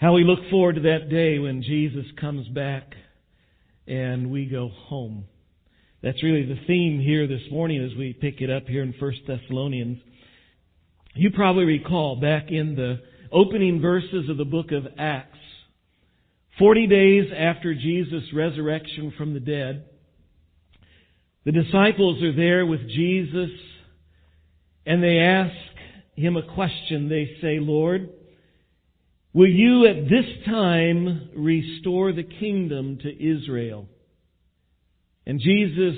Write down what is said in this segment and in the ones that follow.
How we look forward to that day when Jesus comes back and we go home. That's really the theme here this morning as we pick it up here in 1 Thessalonians. You probably recall back in the opening verses of the book of Acts, 40 days after Jesus' resurrection from the dead, the disciples are there with Jesus and they ask him a question. They say, Lord, will you at this time restore the kingdom to Israel? And Jesus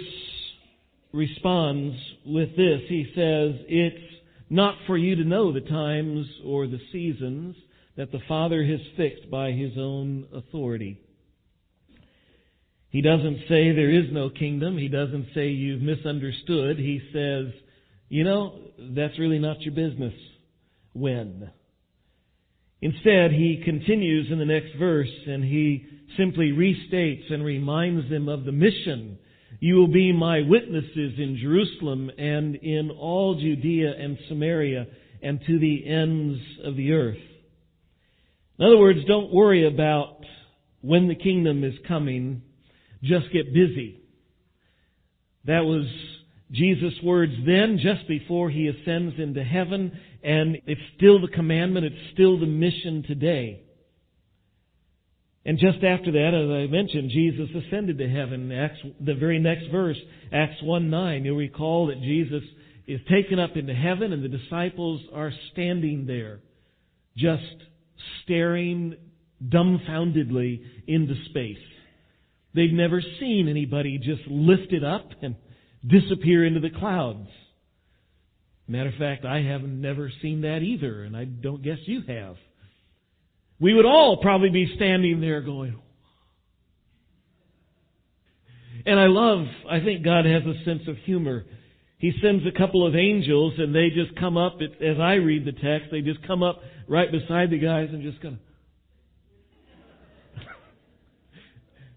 responds with this. He says, It's not for you to know the times or the seasons that the Father has fixed by His own authority. He doesn't say there is no kingdom. He doesn't say you've misunderstood. He says, you know, that's really not your business. When? Instead, he continues in the next verse and he simply restates and reminds them of the mission. You will be my witnesses in Jerusalem and in all Judea and Samaria and to the ends of the earth. In other words, don't worry about when the kingdom is coming. Just get busy. That was Jesus' words then, just before he ascends into heaven, and it's still the commandment, it's still the mission today. And just after that, as I mentioned, Jesus ascended to heaven. Acts, the very next verse, Acts 1 9, you'll recall that Jesus is taken up into heaven and the disciples are standing there, just staring dumbfoundedly into space. They've never seen anybody just lifted up and disappear into the clouds. Matter of fact, I have never seen that either, and I don't guess you have. We would all probably be standing there going, and I love, I think God has a sense of humor. He sends a couple of angels and they just come up, as I read the text, they just come up right beside the guys and just kind of,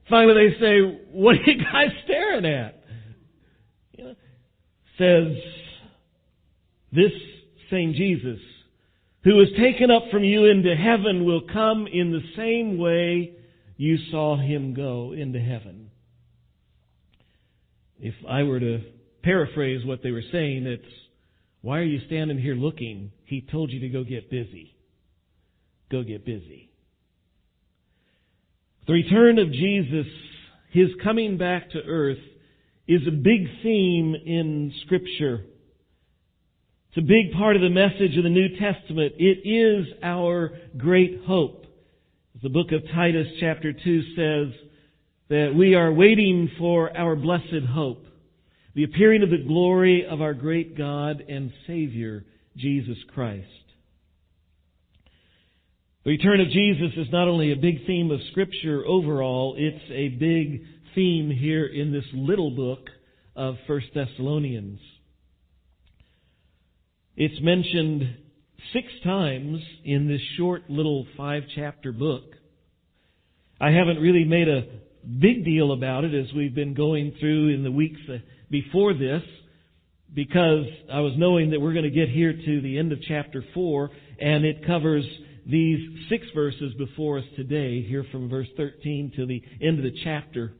Finally, they say, What are you guys staring at? You know, says, This same Jesus, who was taken up from you into heaven, will come in the same way you saw him go into heaven. If I were to paraphrase what they were saying, it's, Why are you standing here looking? He told you to go get busy. Go get busy. The return of Jesus, His coming back to earth, is a big theme in Scripture. It's a big part of the message of the New Testament. It is our great hope. The book of Titus chapter 2 says, that we are waiting for our blessed hope, the appearing of the glory of our great God and Savior, Jesus Christ. The return of Jesus is not only a big theme of Scripture overall, it's a big theme here in this little book of 1 Thessalonians. It's mentioned six times in this short little five chapter book. I haven't really made a big deal about it as we've been going through in the weeks uh, before this because I was knowing that we're going to get here to the end of chapter 4 and it covers these six verses before us today, here from verse 13 to the end of the chapter.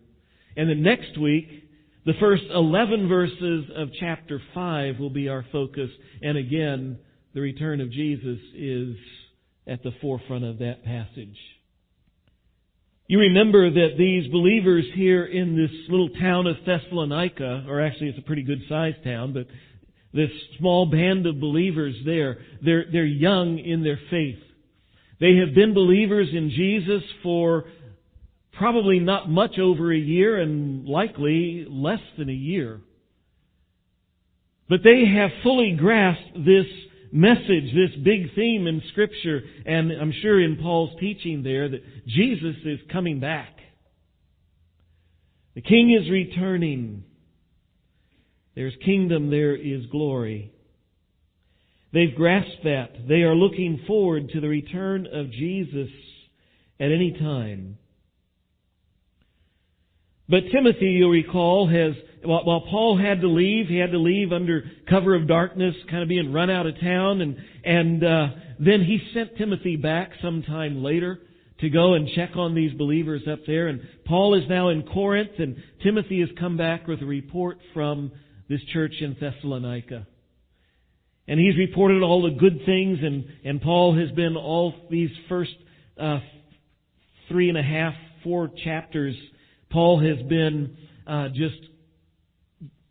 And then next week, the first 11 verses of chapter 5 will be our focus. And again, the return of Jesus is at the forefront of that passage. You remember that these believers here in this little town of Thessalonica, or actually it's a pretty good sized town, but this small band of believers there, they're, they're young in their faith. They have been believers in Jesus for probably not much over a year and likely less than a year. But they have fully grasped this message, this big theme in Scripture, and I'm sure in Paul's teaching there that Jesus is coming back. The King is returning. There's kingdom, there is glory. They've grasped that. They are looking forward to the return of Jesus at any time. But Timothy, you'll recall, has, while Paul had to leave, he had to leave under cover of darkness, kind of being run out of town, and, and, uh, then he sent Timothy back sometime later to go and check on these believers up there. And Paul is now in Corinth, and Timothy has come back with a report from this church in Thessalonica. And he's reported all the good things, and, and Paul has been all these first uh, three and a half, four chapters. Paul has been uh, just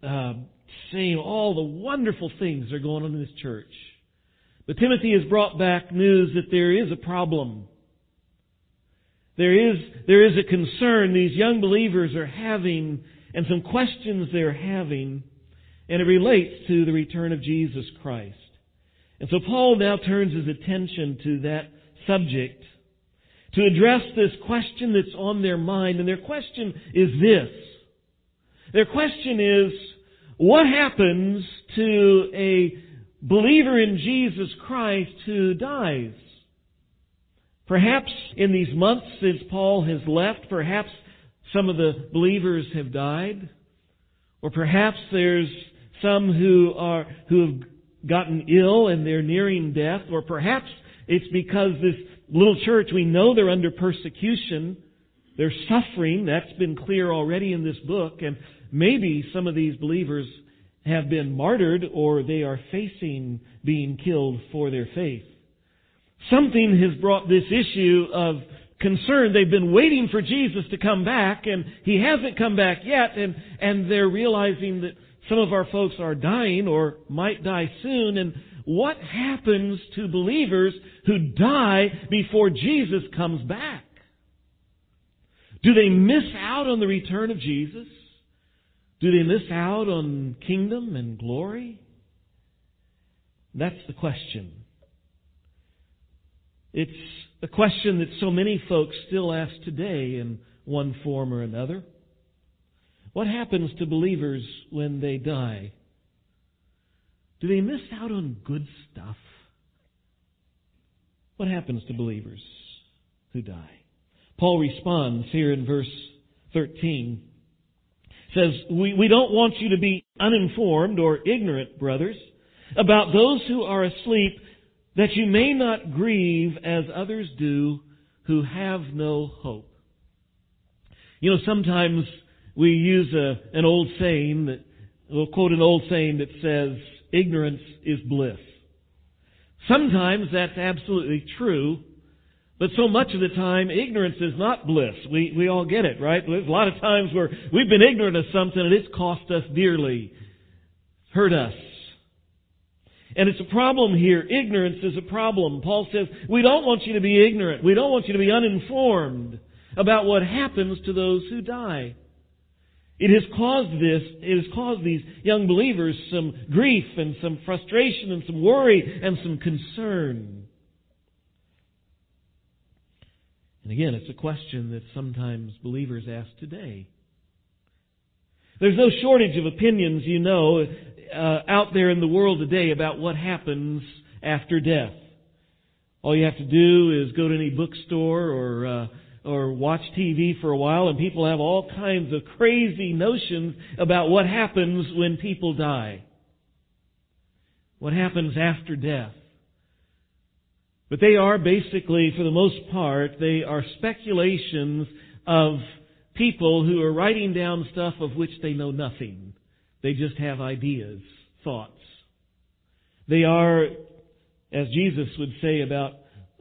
uh, saying all the wonderful things that are going on in this church. But Timothy has brought back news that there is a problem. There is, there is a concern these young believers are having and some questions they're having, and it relates to the return of Jesus Christ. And so Paul now turns his attention to that subject to address this question that's on their mind, and their question is this. Their question is, what happens to a believer in Jesus Christ who dies? Perhaps in these months since Paul has left, perhaps some of the believers have died. Or perhaps there's some who are, who have gotten ill and they're nearing death. Or perhaps it's because this little church, we know they're under persecution. They're suffering. That's been clear already in this book. And maybe some of these believers have been martyred or they are facing being killed for their faith. Something has brought this issue of concern. They've been waiting for Jesus to come back and He hasn't come back yet and, and they're realizing that some of our folks are dying or might die soon and what happens to believers who die before Jesus comes back? Do they miss out on the return of Jesus? Do they miss out on kingdom and glory? That's the question. It's a question that so many folks still ask today in one form or another. What happens to believers when they die? Do they miss out on good stuff? What happens to believers who die? Paul responds here in verse 13. Says, we, we don't want you to be uninformed or ignorant, brothers, about those who are asleep that you may not grieve as others do who have no hope. You know, sometimes we use a, an old saying that, we'll quote an old saying that says, ignorance is bliss. Sometimes that's absolutely true, but so much of the time, ignorance is not bliss. We, we all get it, right? There's a lot of times where we've been ignorant of something and it's cost us dearly, hurt us. And it's a problem here. Ignorance is a problem. Paul says, we don't want you to be ignorant. We don't want you to be uninformed about what happens to those who die. It has caused this, it has caused these young believers some grief and some frustration and some worry and some concern. And again, it's a question that sometimes believers ask today. There's no shortage of opinions, you know, uh, out there in the world today about what happens after death. All you have to do is go to any bookstore or uh, or watch TV for a while, and people have all kinds of crazy notions about what happens when people die. What happens after death. But they are basically, for the most part, they are speculations of people who are writing down stuff of which they know nothing. They just have ideas, thoughts. They are, as Jesus would say about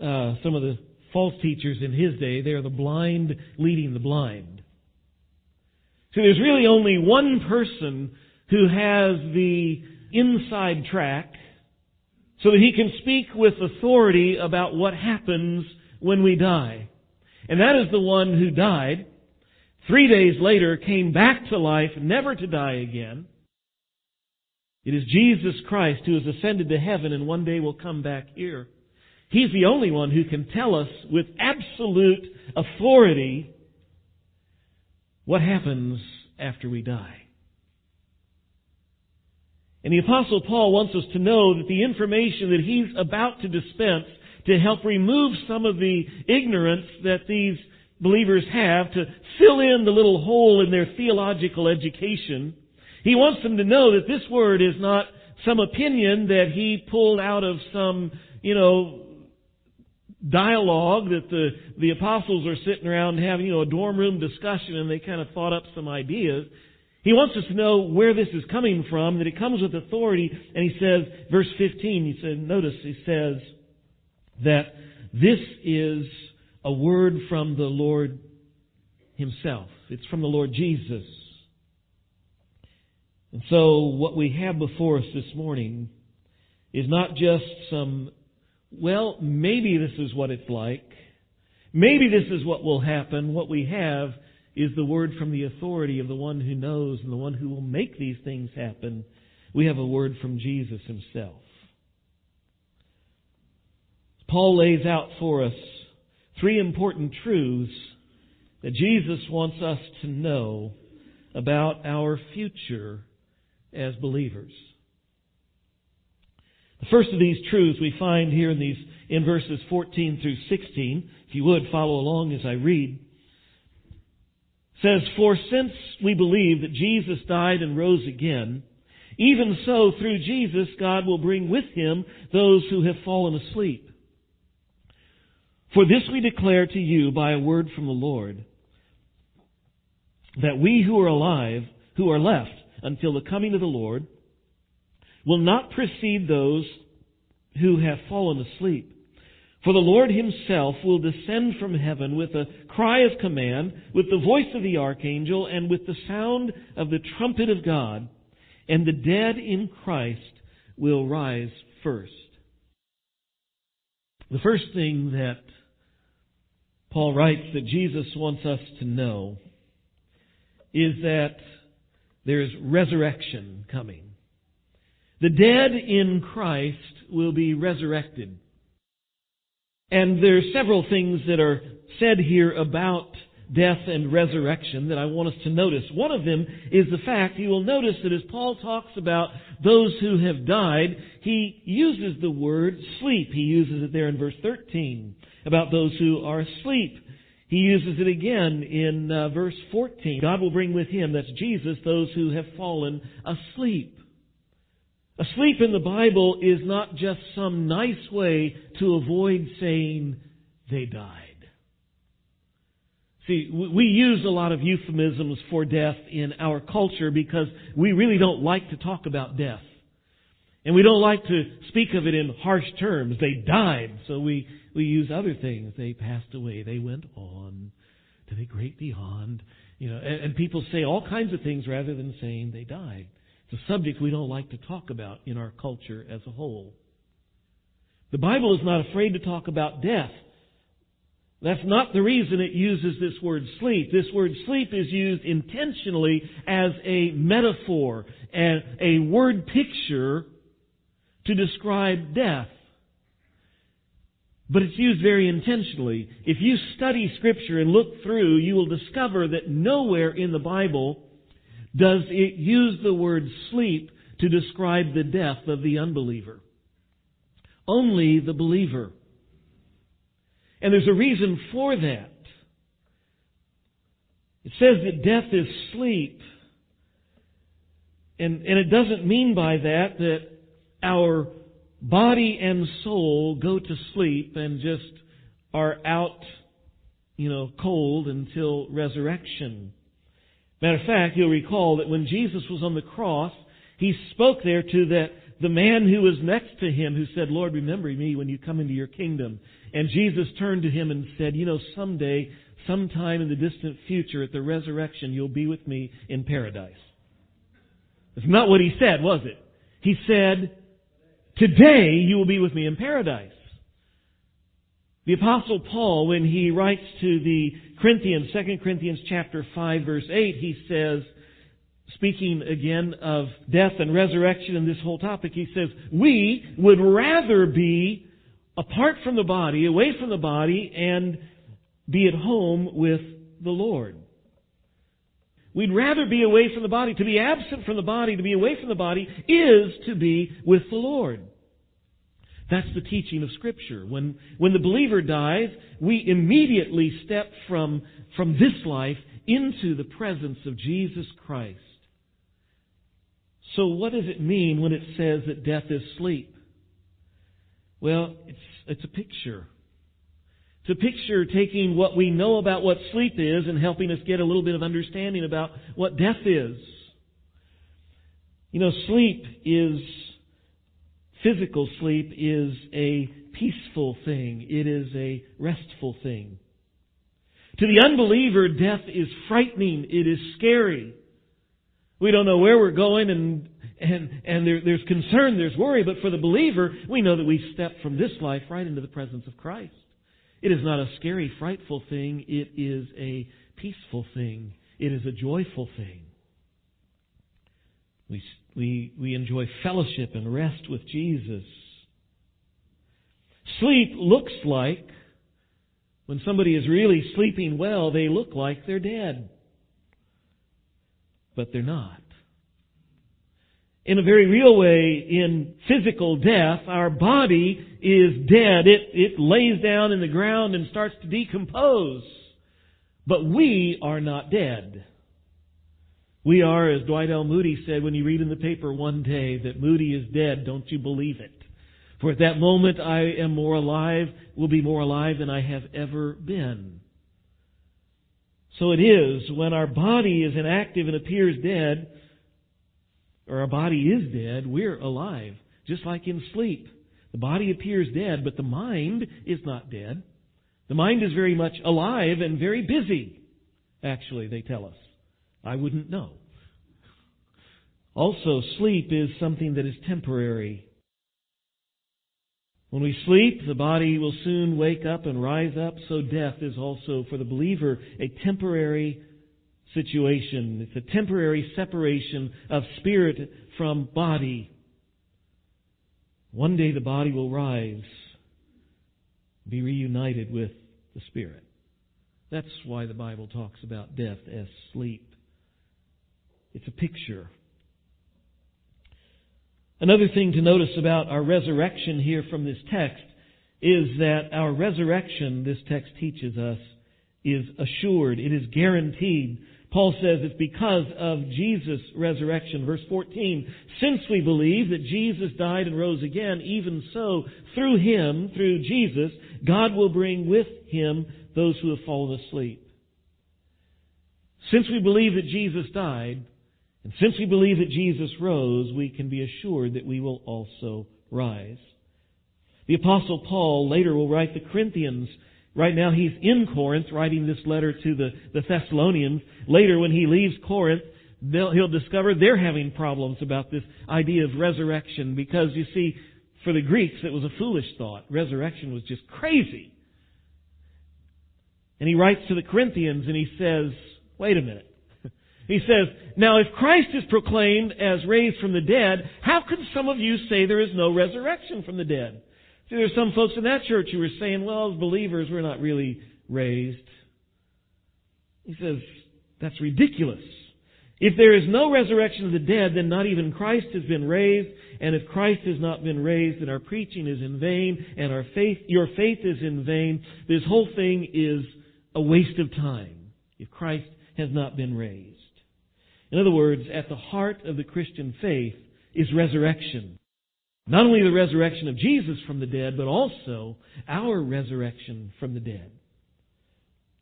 uh, some of the false teachers in his day, they are the blind leading the blind. So there's really only one person who has the inside track so that he can speak with authority about what happens when we die. And that is the one who died, three days later came back to life, never to die again. It is Jesus Christ who has ascended to heaven and one day will come back here. He's the only one who can tell us with absolute authority what happens after we die. And the apostle Paul wants us to know that the information that he's about to dispense to help remove some of the ignorance that these believers have, to fill in the little hole in their theological education, he wants them to know that this word is not some opinion that he pulled out of some, you know, dialogue that the, the apostles are sitting around having, you know, a dorm room discussion and they kind of thought up some ideas. He wants us to know where this is coming from, that it comes with authority, and he says, verse 15, he said, notice, he says that this is a word from the Lord himself. It's from the Lord Jesus. And so what we have before us this morning is not just some, well, maybe this is what it's like. Maybe this is what will happen. What we have is the word from the authority of the one who knows and the one who will make these things happen. We have a word from Jesus himself. Paul lays out for us three important truths that Jesus wants us to know about our future as believers. The first of these truths we find here in these in verses 14 through 16. If you would follow along as I read. Says, For since we believe that Jesus died and rose again, even so through Jesus God will bring with him those who have fallen asleep. For this we declare to you by a word from the Lord, that we who are alive, who are left until the coming of the Lord, will not precede those who have fallen asleep. For the Lord himself will descend from heaven with a cry of command, with the voice of the archangel, and with the sound of the trumpet of God, and the dead in Christ will rise first. The first thing that Paul writes that Jesus wants us to know is that there's resurrection coming. The dead in Christ will be resurrected. And there are several things that are said here about death and resurrection that I want us to notice. One of them is the fact, you will notice that as Paul talks about those who have died, he uses the word sleep. He uses it there in verse 13 about those who are asleep. He uses it again in uh, verse 14. God will bring with him, that's Jesus, those who have fallen asleep. Asleep in the Bible is not just some nice way to avoid saying they died. See, we use a lot of euphemisms for death in our culture because we really don't like to talk about death. And we don't like to speak of it in harsh terms. They died, so we, we use other things. They passed away. They went on to the great beyond. You know, and, and people say all kinds of things rather than saying they died. It's a subject we don't like to talk about in our culture as a whole. The Bible is not afraid to talk about death. That's not the reason it uses this word sleep. This word sleep is used intentionally as a metaphor and a word picture to describe death. But it's used very intentionally. If you study Scripture and look through, you will discover that nowhere in the Bible does it use the word sleep to describe the death of the unbeliever. Only the believer. And there's a reason for that. It says that death is sleep. And, and it doesn't mean by that that our body and soul go to sleep and just are out, you know, cold until resurrection. Matter of fact, you'll recall that when Jesus was on the cross, he spoke there to that the man who was next to him who said, Lord, remember me when you come into your kingdom. And Jesus turned to him and said, you know, someday, sometime in the distant future at the resurrection, you'll be with me in paradise. That's not what he said, was it? He said, Today you will be with me in paradise. The apostle Paul, when he writes to the Corinthians, 2 Corinthians chapter 5 verse 8, he says, speaking again of death and resurrection and this whole topic, he says, we would rather be apart from the body, away from the body, and be at home with the Lord. We'd rather be away from the body. To be absent from the body, to be away from the body, is to be with the Lord. That's the teaching of Scripture. When, when the believer dies, we immediately step from, from this life into the presence of Jesus Christ. So what does it mean when it says that death is sleep? Well, it's, it's a picture. It's a picture taking what we know about what sleep is and helping us get a little bit of understanding about what death is. You know, sleep is, physical sleep is a peaceful thing. It is a restful thing. To the unbeliever, death is frightening. It is scary. We don't know where we're going and, and, and there, there's concern, there's worry, but for the believer, we know that we step from this life right into the presence of Christ. It is not a scary, frightful thing. It is a peaceful thing. It is a joyful thing. We, we, we enjoy fellowship and rest with Jesus. Sleep looks like, when somebody is really sleeping well, they look like they're dead. But they're not. In a very real way, in physical death, our body is dead. It, it lays down in the ground and starts to decompose. But we are not dead. We are, as Dwight L. Moody said when you read in the paper one day that Moody is dead, don't you believe it? For at that moment I am more alive, will be more alive than I have ever been. So it is, when our body is inactive and appears dead, or our body is dead, we're alive. Just like in sleep. The body appears dead, but the mind is not dead. The mind is very much alive and very busy, actually, they tell us. I wouldn't know. Also, sleep is something that is temporary. When we sleep, the body will soon wake up and rise up, so death is also, for the believer, a temporary situation. It's a temporary separation of spirit from body. One day the body will rise, be reunited with the spirit. That's why the Bible talks about death as sleep. It's a picture. Another thing to notice about our resurrection here from this text is that our resurrection, this text teaches us, is assured. It is guaranteed. Paul says it's because of Jesus' resurrection. Verse 14, since we believe that Jesus died and rose again, even so, through him, through Jesus, God will bring with him those who have fallen asleep. Since we believe that Jesus died, and since we believe that Jesus rose, we can be assured that we will also rise. The apostle Paul later will write the Corinthians. Right now he's in Corinth writing this letter to the, the Thessalonians. Later when he leaves Corinth, he'll discover they're having problems about this idea of resurrection because you see, for the Greeks it was a foolish thought. Resurrection was just crazy. And he writes to the Corinthians and he says, wait a minute. He says, Now if Christ is proclaimed as raised from the dead, how can some of you say there is no resurrection from the dead? See, there's some folks in that church who were saying, well, as believers, we're not really raised. He says, that's ridiculous. If there is no resurrection of the dead, then not even Christ has been raised. And if Christ has not been raised, then our preaching is in vain, and our faith, your faith is in vain. This whole thing is a waste of time if Christ has not been raised. In other words, at the heart of the Christian faith is resurrection. Not only the resurrection of Jesus from the dead, but also our resurrection from the dead.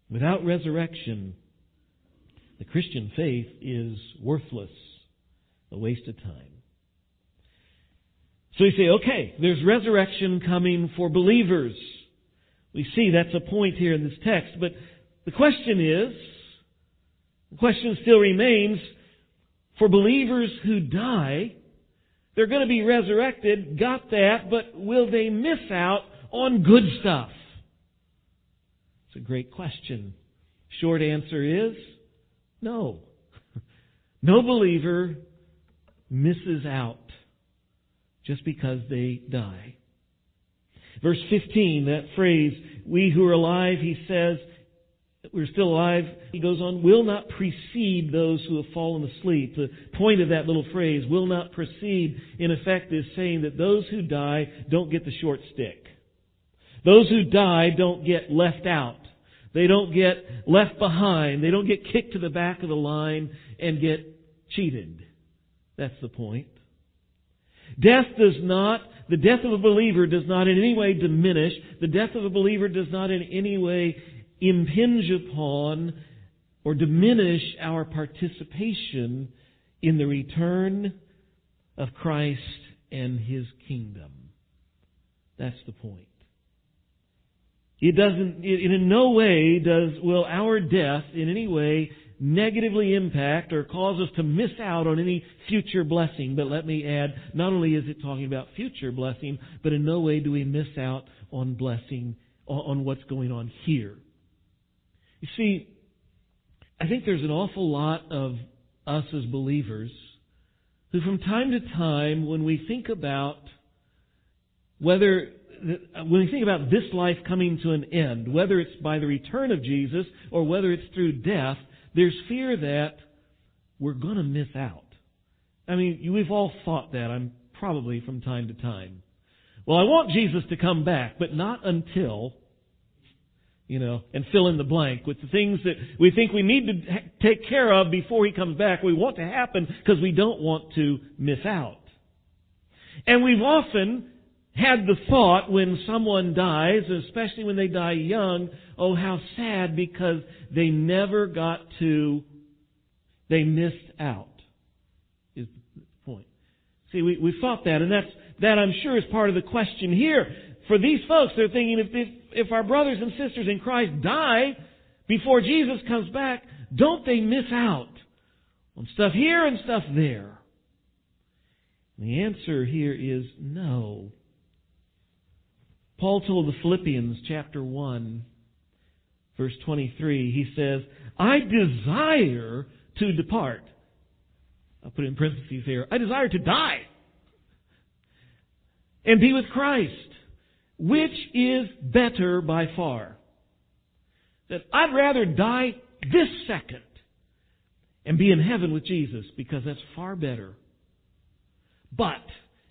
Without resurrection, the Christian faith is worthless, a waste of time. So you say, okay, there's resurrection coming for believers. We see that's a point here in this text, but the question is, the question still remains, for believers who die, they're going to be resurrected, got that, but will they miss out on good stuff? It's a great question. Short answer is no. No believer misses out just because they die. Verse 15, that phrase, we who are alive, he says, we're still alive, he goes on, will not precede those who have fallen asleep. The point of that little phrase, will not precede, in effect is saying that those who die don't get the short stick. Those who die don't get left out. They don't get left behind. They don't get kicked to the back of the line and get cheated. That's the point. Death does not the death of a believer does not in any way diminish, the death of a believer does not in any way impinge upon or diminish our participation in the return of Christ and His kingdom. That's the point. It doesn't, it, in no way does, will our death in any way negatively impact or cause us to miss out on any future blessing. But let me add, not only is it talking about future blessing, but in no way do we miss out on blessing, on what's going on here. You see, I think there's an awful lot of us as believers who from time to time, when we think about whether when we think about this life coming to an end, whether it's by the return of Jesus or whether it's through death, there's fear that we're going to miss out. I mean, we've all thought that, I'm probably from time to time. Well, I want Jesus to come back, but not until, you know, and fill in the blank with the things that we think we need to take care of before He comes back. We want to happen because we don't want to miss out. And we've often had the thought when someone dies, especially when they die young, oh, how sad because they never got to, they missed out, is the point. See, we, we thought that, and that's, that I'm sure is part of the question here. For these folks, they're thinking if, if, if our brothers and sisters in Christ die before Jesus comes back, don't they miss out on stuff here and stuff there? The answer here is no. Paul told the Philippians, chapter 1, verse 23, he says, I desire to depart. I'll put it in parentheses here. I desire to die and be with Christ, which is better by far. That I'd rather die this second and be in heaven with Jesus because that's far better. But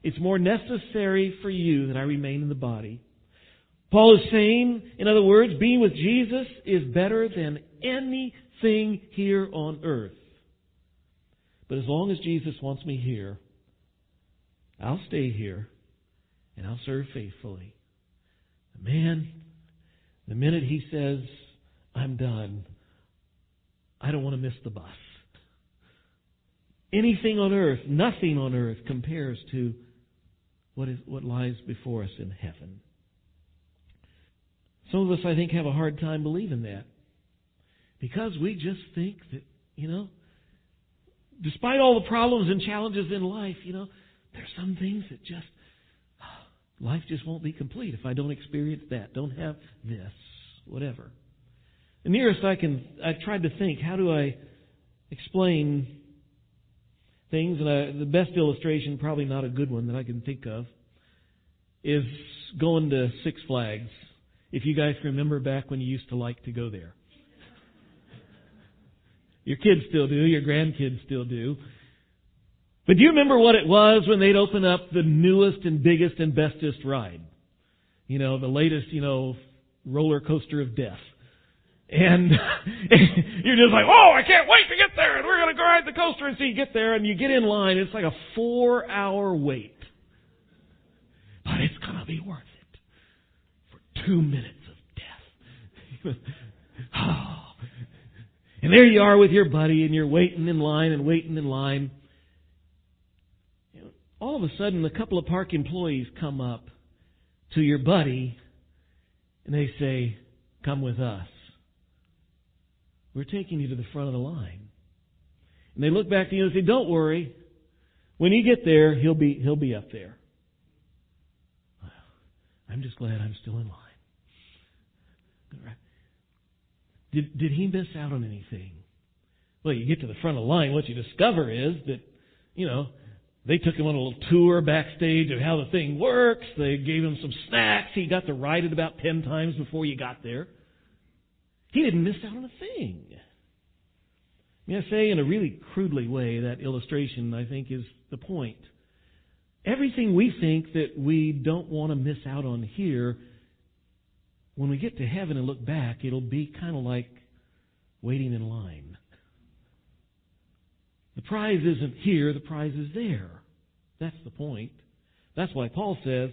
it's more necessary for you that I remain in the body. Paul is saying, in other words, being with Jesus is better than anything here on earth. But as long as Jesus wants me here, I'll stay here and I'll serve faithfully. Man, the minute he says, I'm done, I don't want to miss the bus. Anything on earth, nothing on earth compares to what, is, what lies before us in heaven. Some of us, I think, have a hard time believing that. Because we just think that, you know, despite all the problems and challenges in life, you know, there's some things that just, life just won't be complete if I don't experience that, don't have this, whatever. The nearest I can, I've tried to think, how do I explain things? And I, the best illustration, probably not a good one that I can think of, is going to Six Flags if you guys remember back when you used to like to go there. Your kids still do, your grandkids still do. But do you remember what it was when they'd open up the newest and biggest and bestest ride? You know, the latest, you know, roller coaster of death. And you're just like, oh, I can't wait to get there, and we're going to go ride the coaster. And so you get there, and you get in line. It's like a four-hour wait, but it's going to be worth it for two minutes of death. oh. And there you are with your buddy, and you're waiting in line and waiting in line. All of a sudden, a couple of park employees come up to your buddy, and they say, Come with us. We're taking you to the front of the line. And they look back to you and say, Don't worry. When you get there, he'll be, he'll be up there. I'm just glad I'm still in line. Did, did he miss out on anything? Well, you get to the front of the line, what you discover is that, you know, they took him on a little tour backstage of how the thing works. They gave him some snacks. He got to ride it about ten times before you got there. He didn't miss out on a thing. May I say, in a really crudely way, that illustration, I think, is the point. Everything we think that we don't want to miss out on here when we get to heaven and look back, it'll be kind of like waiting in line. The prize isn't here, the prize is there. That's the point. That's why Paul says,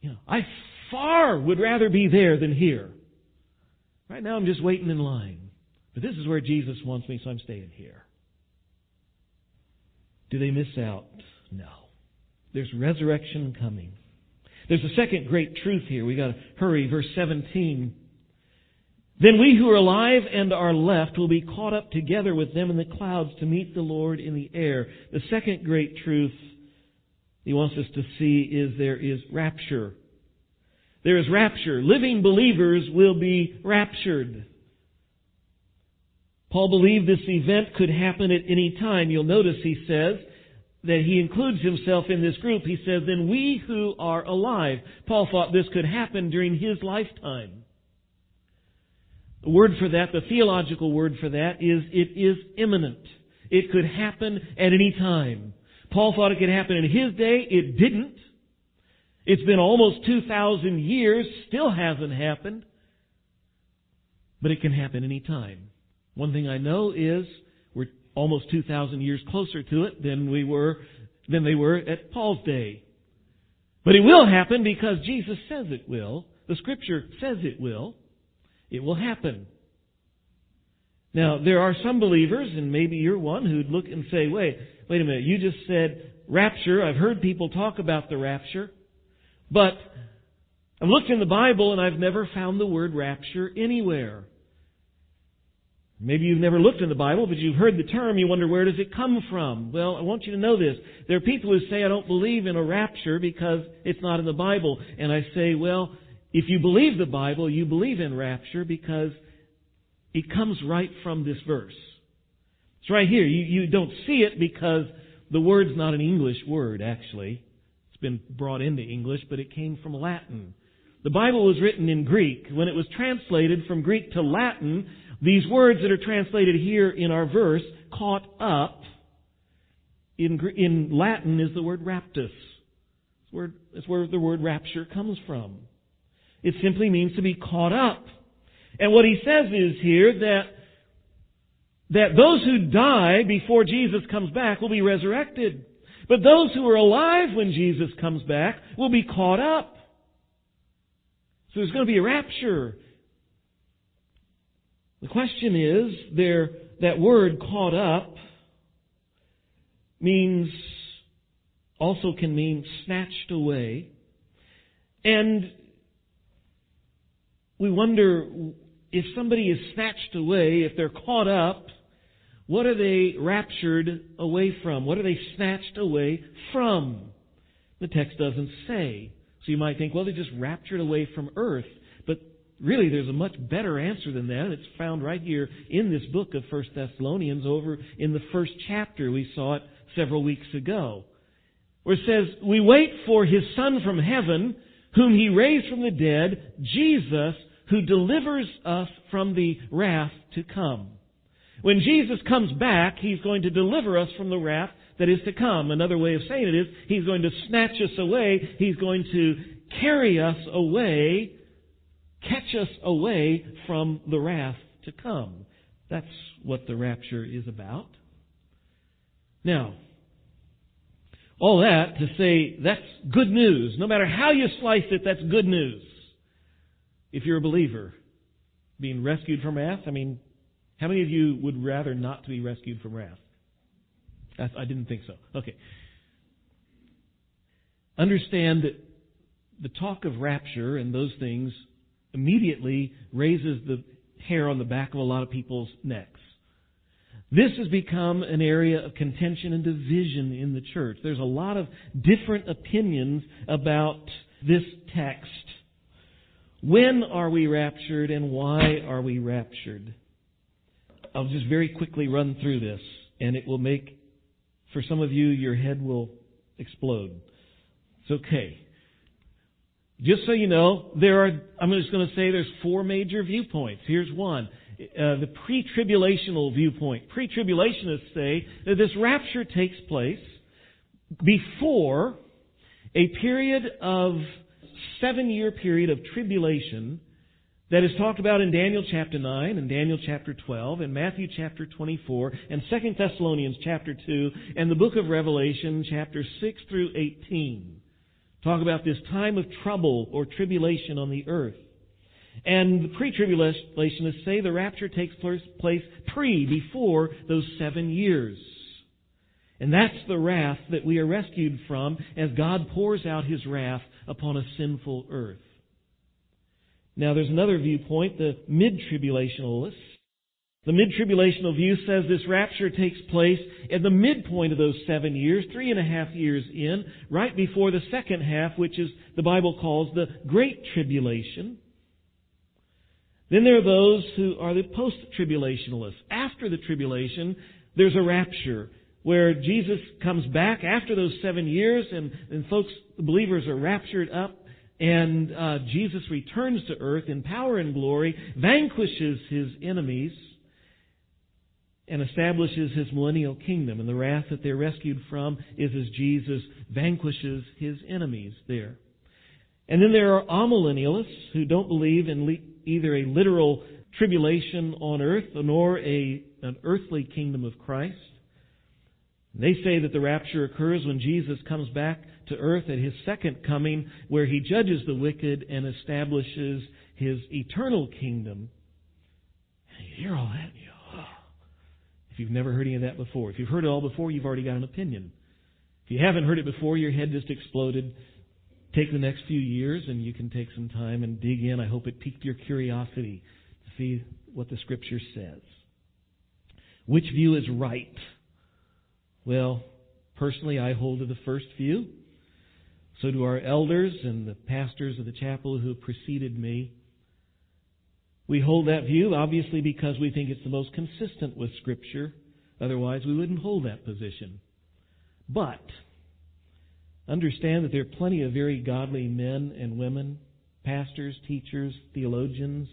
you know, I far would rather be there than here. Right now I'm just waiting in line. But this is where Jesus wants me, so I'm staying here. Do they miss out? No. There's resurrection coming. There's a second great truth here. We gotta hurry. Verse 17. Then we who are alive and are left will be caught up together with them in the clouds to meet the Lord in the air. The second great truth he wants us to see is there is rapture. There is rapture. Living believers will be raptured. Paul believed this event could happen at any time. You'll notice he says that he includes himself in this group. He says, then we who are alive. Paul thought this could happen during his lifetime. The word for that, the theological word for that is it is imminent. It could happen at any time. Paul thought it could happen in his day. It didn't. It's been almost 2,000 years, still hasn't happened. But it can happen any time. One thing I know is we're almost 2,000 years closer to it than we were, than they were at Paul's day. But it will happen because Jesus says it will. The scripture says it will. It will happen. Now, there are some believers, and maybe you're one, who'd look and say, wait, wait a minute, you just said rapture. I've heard people talk about the rapture. But I've looked in the Bible and I've never found the word rapture anywhere. Maybe you've never looked in the Bible, but you've heard the term, you wonder where does it come from? Well, I want you to know this. There are people who say I don't believe in a rapture because it's not in the Bible. And I say, well, if you believe the Bible, you believe in rapture because it comes right from this verse. It's right here. You, you don't see it because the word's not an English word, actually. It's been brought into English, but it came from Latin. The Bible was written in Greek. When it was translated from Greek to Latin, these words that are translated here in our verse, caught up, in, in Latin is the word raptus. That's where the word rapture comes from. It simply means to be caught up. And what he says is here that, that those who die before Jesus comes back will be resurrected. But those who are alive when Jesus comes back will be caught up. So there's going to be a rapture. The question is, there, that word caught up means, also can mean snatched away. And we wonder if somebody is snatched away, if they're caught up, what are they raptured away from? What are they snatched away from? The text doesn't say. So you might think, well, they're just raptured away from earth. But really, there's a much better answer than that. It's found right here in this book of 1 Thessalonians over in the first chapter. We saw it several weeks ago. Where it says, We wait for His Son from heaven, whom He raised from the dead, Jesus, who delivers us from the wrath to come. When Jesus comes back, He's going to deliver us from the wrath that is to come. Another way of saying it is, He's going to snatch us away. He's going to carry us away, catch us away from the wrath to come. That's what the rapture is about. Now, all that to say that's good news. No matter how you slice it, that's good news if you're a believer, being rescued from wrath, I mean, how many of you would rather not to be rescued from wrath? I didn't think so. Okay. Understand that the talk of rapture and those things immediately raises the hair on the back of a lot of people's necks. This has become an area of contention and division in the church. There's a lot of different opinions about this text. When are we raptured and why are we raptured? I'll just very quickly run through this and it will make, for some of you, your head will explode. It's okay. Just so you know, there are, I'm just going to say there's four major viewpoints. Here's one. Uh, the pre-tribulational viewpoint. Pre-tribulationists say that this rapture takes place before a period of seven year period of tribulation that is talked about in Daniel chapter 9 and Daniel chapter 12 and Matthew chapter 24 and 2 Thessalonians chapter 2 and the book of Revelation chapter 6 through 18. talk about this time of trouble or tribulation on the earth. And the pre-tribulationists say the rapture takes place pre, before those seven years. And that's the wrath that we are rescued from as God pours out His wrath upon a sinful earth. Now there's another viewpoint, the mid-tribulationalists. The mid-tribulational view says this rapture takes place at the midpoint of those seven years, three and a half years in, right before the second half, which is the Bible calls the Great Tribulation. Then there are those who are the post-tribulationalists. After the tribulation, there's a rapture where Jesus comes back after those seven years and, and folks, the believers are raptured up and uh, Jesus returns to earth in power and glory, vanquishes his enemies, and establishes his millennial kingdom. And the wrath that they're rescued from is as Jesus vanquishes his enemies there. And then there are amillennialists who don't believe in le- either a literal tribulation on earth nor a, an earthly kingdom of Christ. They say that the rapture occurs when Jesus comes back to earth at his second coming, where he judges the wicked and establishes his eternal kingdom. And you hear all that, you if you've never heard any of that before. If you've heard it all before, you've already got an opinion. If you haven't heard it before, your head just exploded. Take the next few years and you can take some time and dig in. I hope it piqued your curiosity to see what the Scripture says. Which view is right? Well, personally, I hold to the first view. So do our elders and the pastors of the chapel who preceded me. We hold that view, obviously, because we think it's the most consistent with Scripture. Otherwise, we wouldn't hold that position. But, understand that there are plenty of very godly men and women, pastors, teachers, theologians,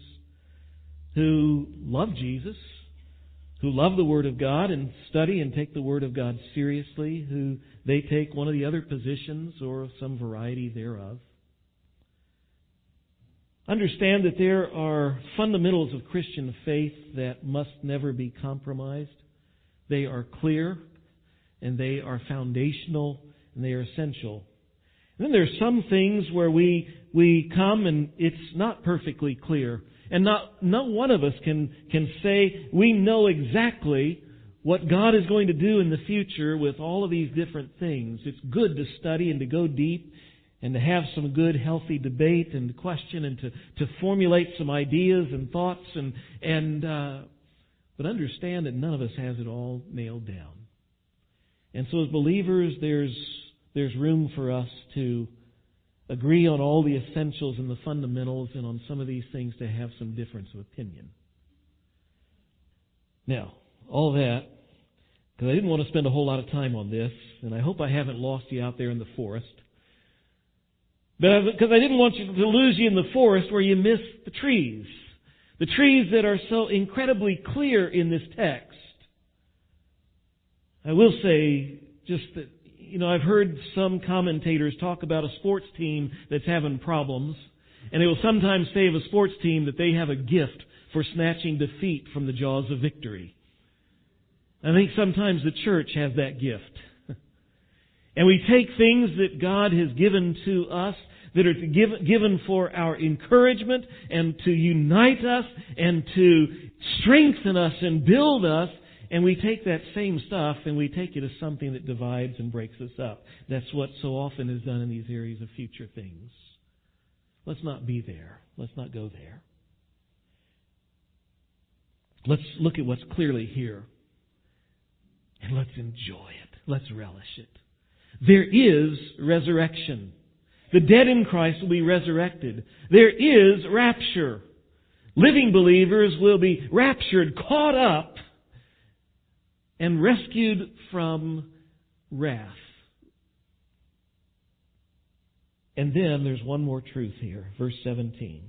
who love Jesus, who love the Word of God and study and take the Word of God seriously, who they take one of the other positions or some variety thereof. Understand that there are fundamentals of Christian faith that must never be compromised. They are clear and they are foundational and they are essential. And then there are some things where we, we come and it's not perfectly clear. And not, not one of us can, can say we know exactly what God is going to do in the future with all of these different things. It's good to study and to go deep and to have some good, healthy debate and question and to, to formulate some ideas and thoughts and, and, uh, but understand that none of us has it all nailed down. And so as believers, there's, there's room for us to agree on all the essentials and the fundamentals and on some of these things to have some difference of opinion. Now, all that, because I didn't want to spend a whole lot of time on this, and I hope I haven't lost you out there in the forest. But because I didn't want you to lose you in the forest where you miss the trees. The trees that are so incredibly clear in this text. I will say just that you know, I've heard some commentators talk about a sports team that's having problems, and they will sometimes say of a sports team that they have a gift for snatching defeat from the jaws of victory. I think sometimes the church has that gift. and we take things that God has given to us that are given for our encouragement and to unite us and to strengthen us and build us and we take that same stuff and we take it as something that divides and breaks us up. That's what so often is done in these areas of future things. Let's not be there. Let's not go there. Let's look at what's clearly here. And let's enjoy it. Let's relish it. There is resurrection. The dead in Christ will be resurrected. There is rapture. Living believers will be raptured, caught up and rescued from wrath. And then there's one more truth here, verse 17.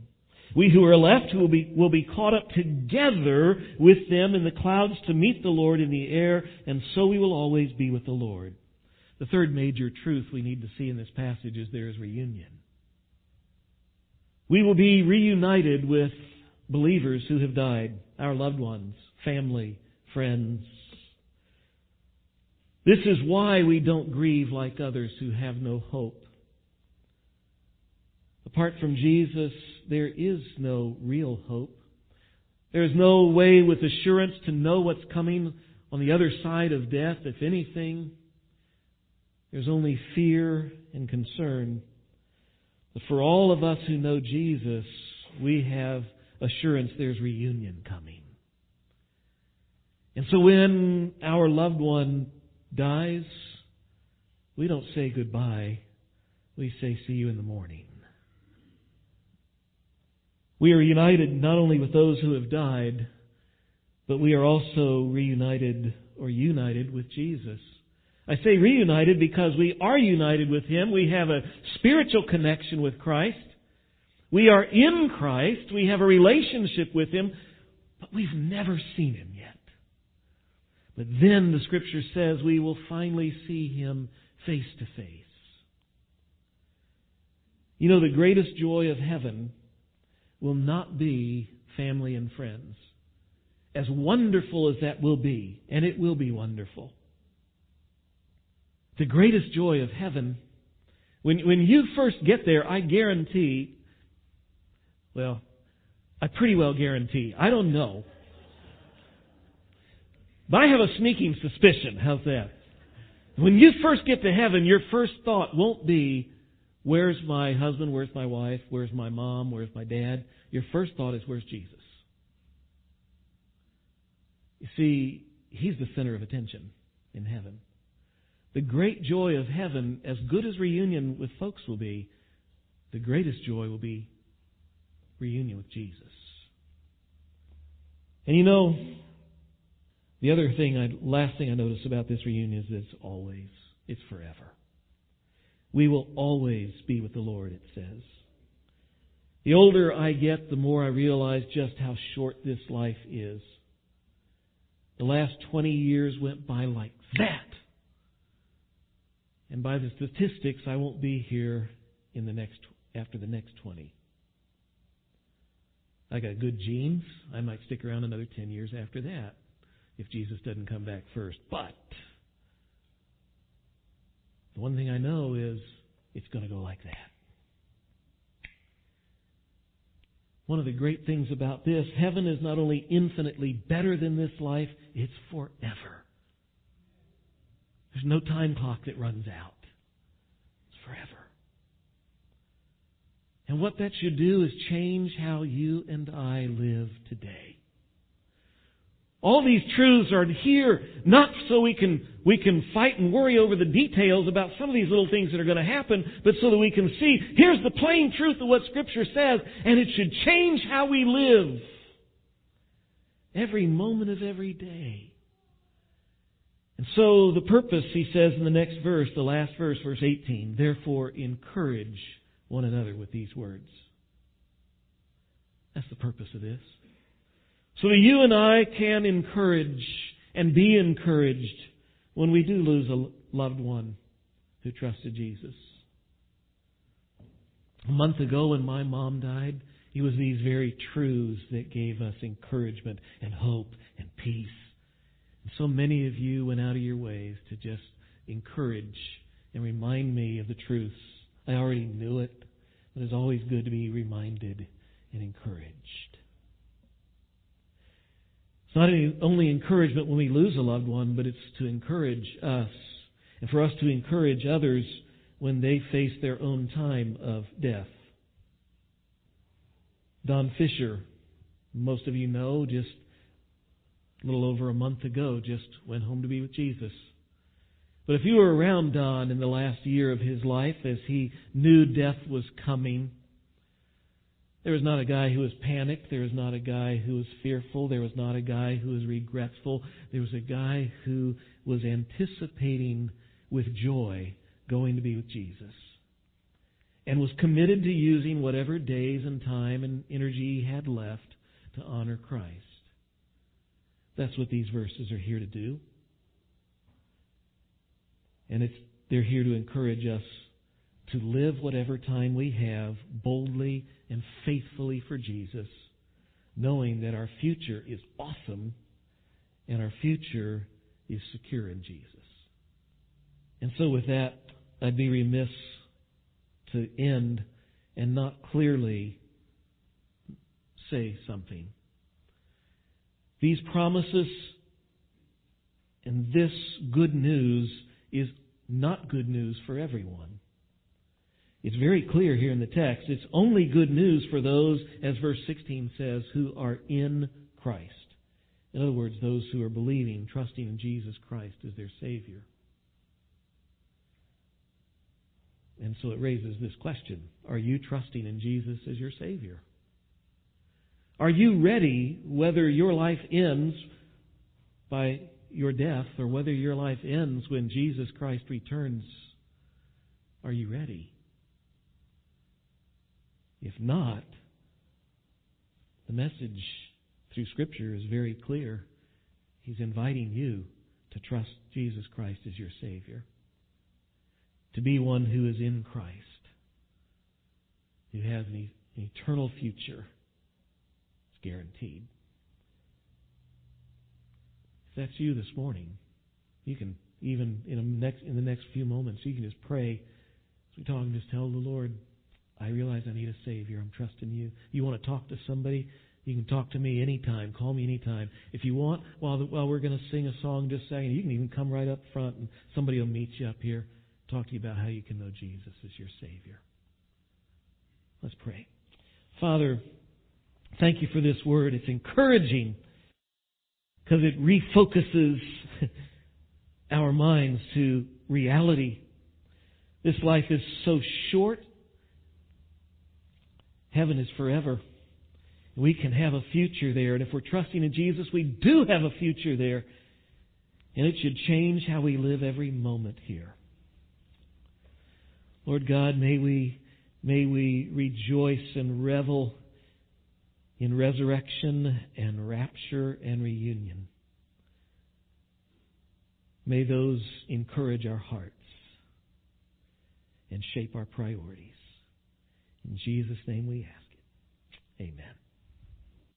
We who are left will be, will be caught up together with them in the clouds to meet the Lord in the air, and so we will always be with the Lord. The third major truth we need to see in this passage is there is reunion. We will be reunited with believers who have died, our loved ones, family, friends, this is why we don't grieve like others who have no hope. Apart from Jesus, there is no real hope. There is no way with assurance to know what's coming on the other side of death. If anything, there's only fear and concern. But for all of us who know Jesus, we have assurance there's reunion coming. And so when our loved one dies, we don't say goodbye. We say, see you in the morning. We are united not only with those who have died, but we are also reunited or united with Jesus. I say reunited because we are united with Him. We have a spiritual connection with Christ. We are in Christ. We have a relationship with Him, but we've never seen Him. But then the Scripture says we will finally see Him face to face. You know, the greatest joy of heaven will not be family and friends. As wonderful as that will be, and it will be wonderful. The greatest joy of heaven, when, when you first get there, I guarantee, well, I pretty well guarantee, I don't know, but I have a sneaking suspicion. How's that? When you first get to heaven, your first thought won't be, where's my husband, where's my wife, where's my mom, where's my dad? Your first thought is, where's Jesus? You see, He's the center of attention in heaven. The great joy of heaven, as good as reunion with folks will be, the greatest joy will be reunion with Jesus. And you know, the other thing, I, last thing I notice about this reunion is it's always, it's forever. We will always be with the Lord, it says. The older I get, the more I realize just how short this life is. The last 20 years went by like that. And by the statistics, I won't be here in the next, after the next 20. I got good genes. I might stick around another 10 years after that if Jesus doesn't come back first. But the one thing I know is it's going to go like that. One of the great things about this, heaven is not only infinitely better than this life, it's forever. There's no time clock that runs out. It's forever. And what that should do is change how you and I live today. All these truths are here not so we can, we can fight and worry over the details about some of these little things that are going to happen, but so that we can see here's the plain truth of what Scripture says, and it should change how we live every moment of every day. And so the purpose, he says in the next verse, the last verse, verse 18, therefore encourage one another with these words. That's the purpose of this. So that you and I can encourage and be encouraged when we do lose a loved one who trusted Jesus. A month ago when my mom died, it was these very truths that gave us encouragement and hope and peace. And so many of you went out of your ways to just encourage and remind me of the truths. I already knew it, but it's always good to be reminded and encouraged. Not only encouragement when we lose a loved one, but it's to encourage us and for us to encourage others when they face their own time of death. Don Fisher, most of you know, just a little over a month ago, just went home to be with Jesus. But if you were around Don in the last year of his life as he knew death was coming, there was not a guy who was panicked. There was not a guy who was fearful. There was not a guy who was regretful. There was a guy who was anticipating with joy going to be with Jesus and was committed to using whatever days and time and energy he had left to honor Christ. That's what these verses are here to do. And it's, they're here to encourage us to live whatever time we have boldly and faithfully for Jesus, knowing that our future is awesome and our future is secure in Jesus. And so with that, I'd be remiss to end and not clearly say something. These promises and this good news is not good news for everyone. It's very clear here in the text. It's only good news for those, as verse 16 says, who are in Christ. In other words, those who are believing, trusting in Jesus Christ as their Savior. And so it raises this question Are you trusting in Jesus as your Savior? Are you ready whether your life ends by your death or whether your life ends when Jesus Christ returns? Are you ready? If not, the message through Scripture is very clear. He's inviting you to trust Jesus Christ as your Savior, to be one who is in Christ, who has an eternal future. It's guaranteed. If that's you this morning, you can even in, next, in the next few moments, you can just pray as we talk and just tell the Lord, I realize I need a Savior. I'm trusting you. You want to talk to somebody? You can talk to me anytime. Call me anytime. If you want, while, the, while we're going to sing a song just saying, you can even come right up front and somebody will meet you up here, talk to you about how you can know Jesus as your Savior. Let's pray. Father, thank you for this word. It's encouraging because it refocuses our minds to reality. This life is so short Heaven is forever. We can have a future there. And if we're trusting in Jesus, we do have a future there. And it should change how we live every moment here. Lord God, may we, may we rejoice and revel in resurrection and rapture and reunion. May those encourage our hearts and shape our priorities. In Jesus' name we ask it. Amen.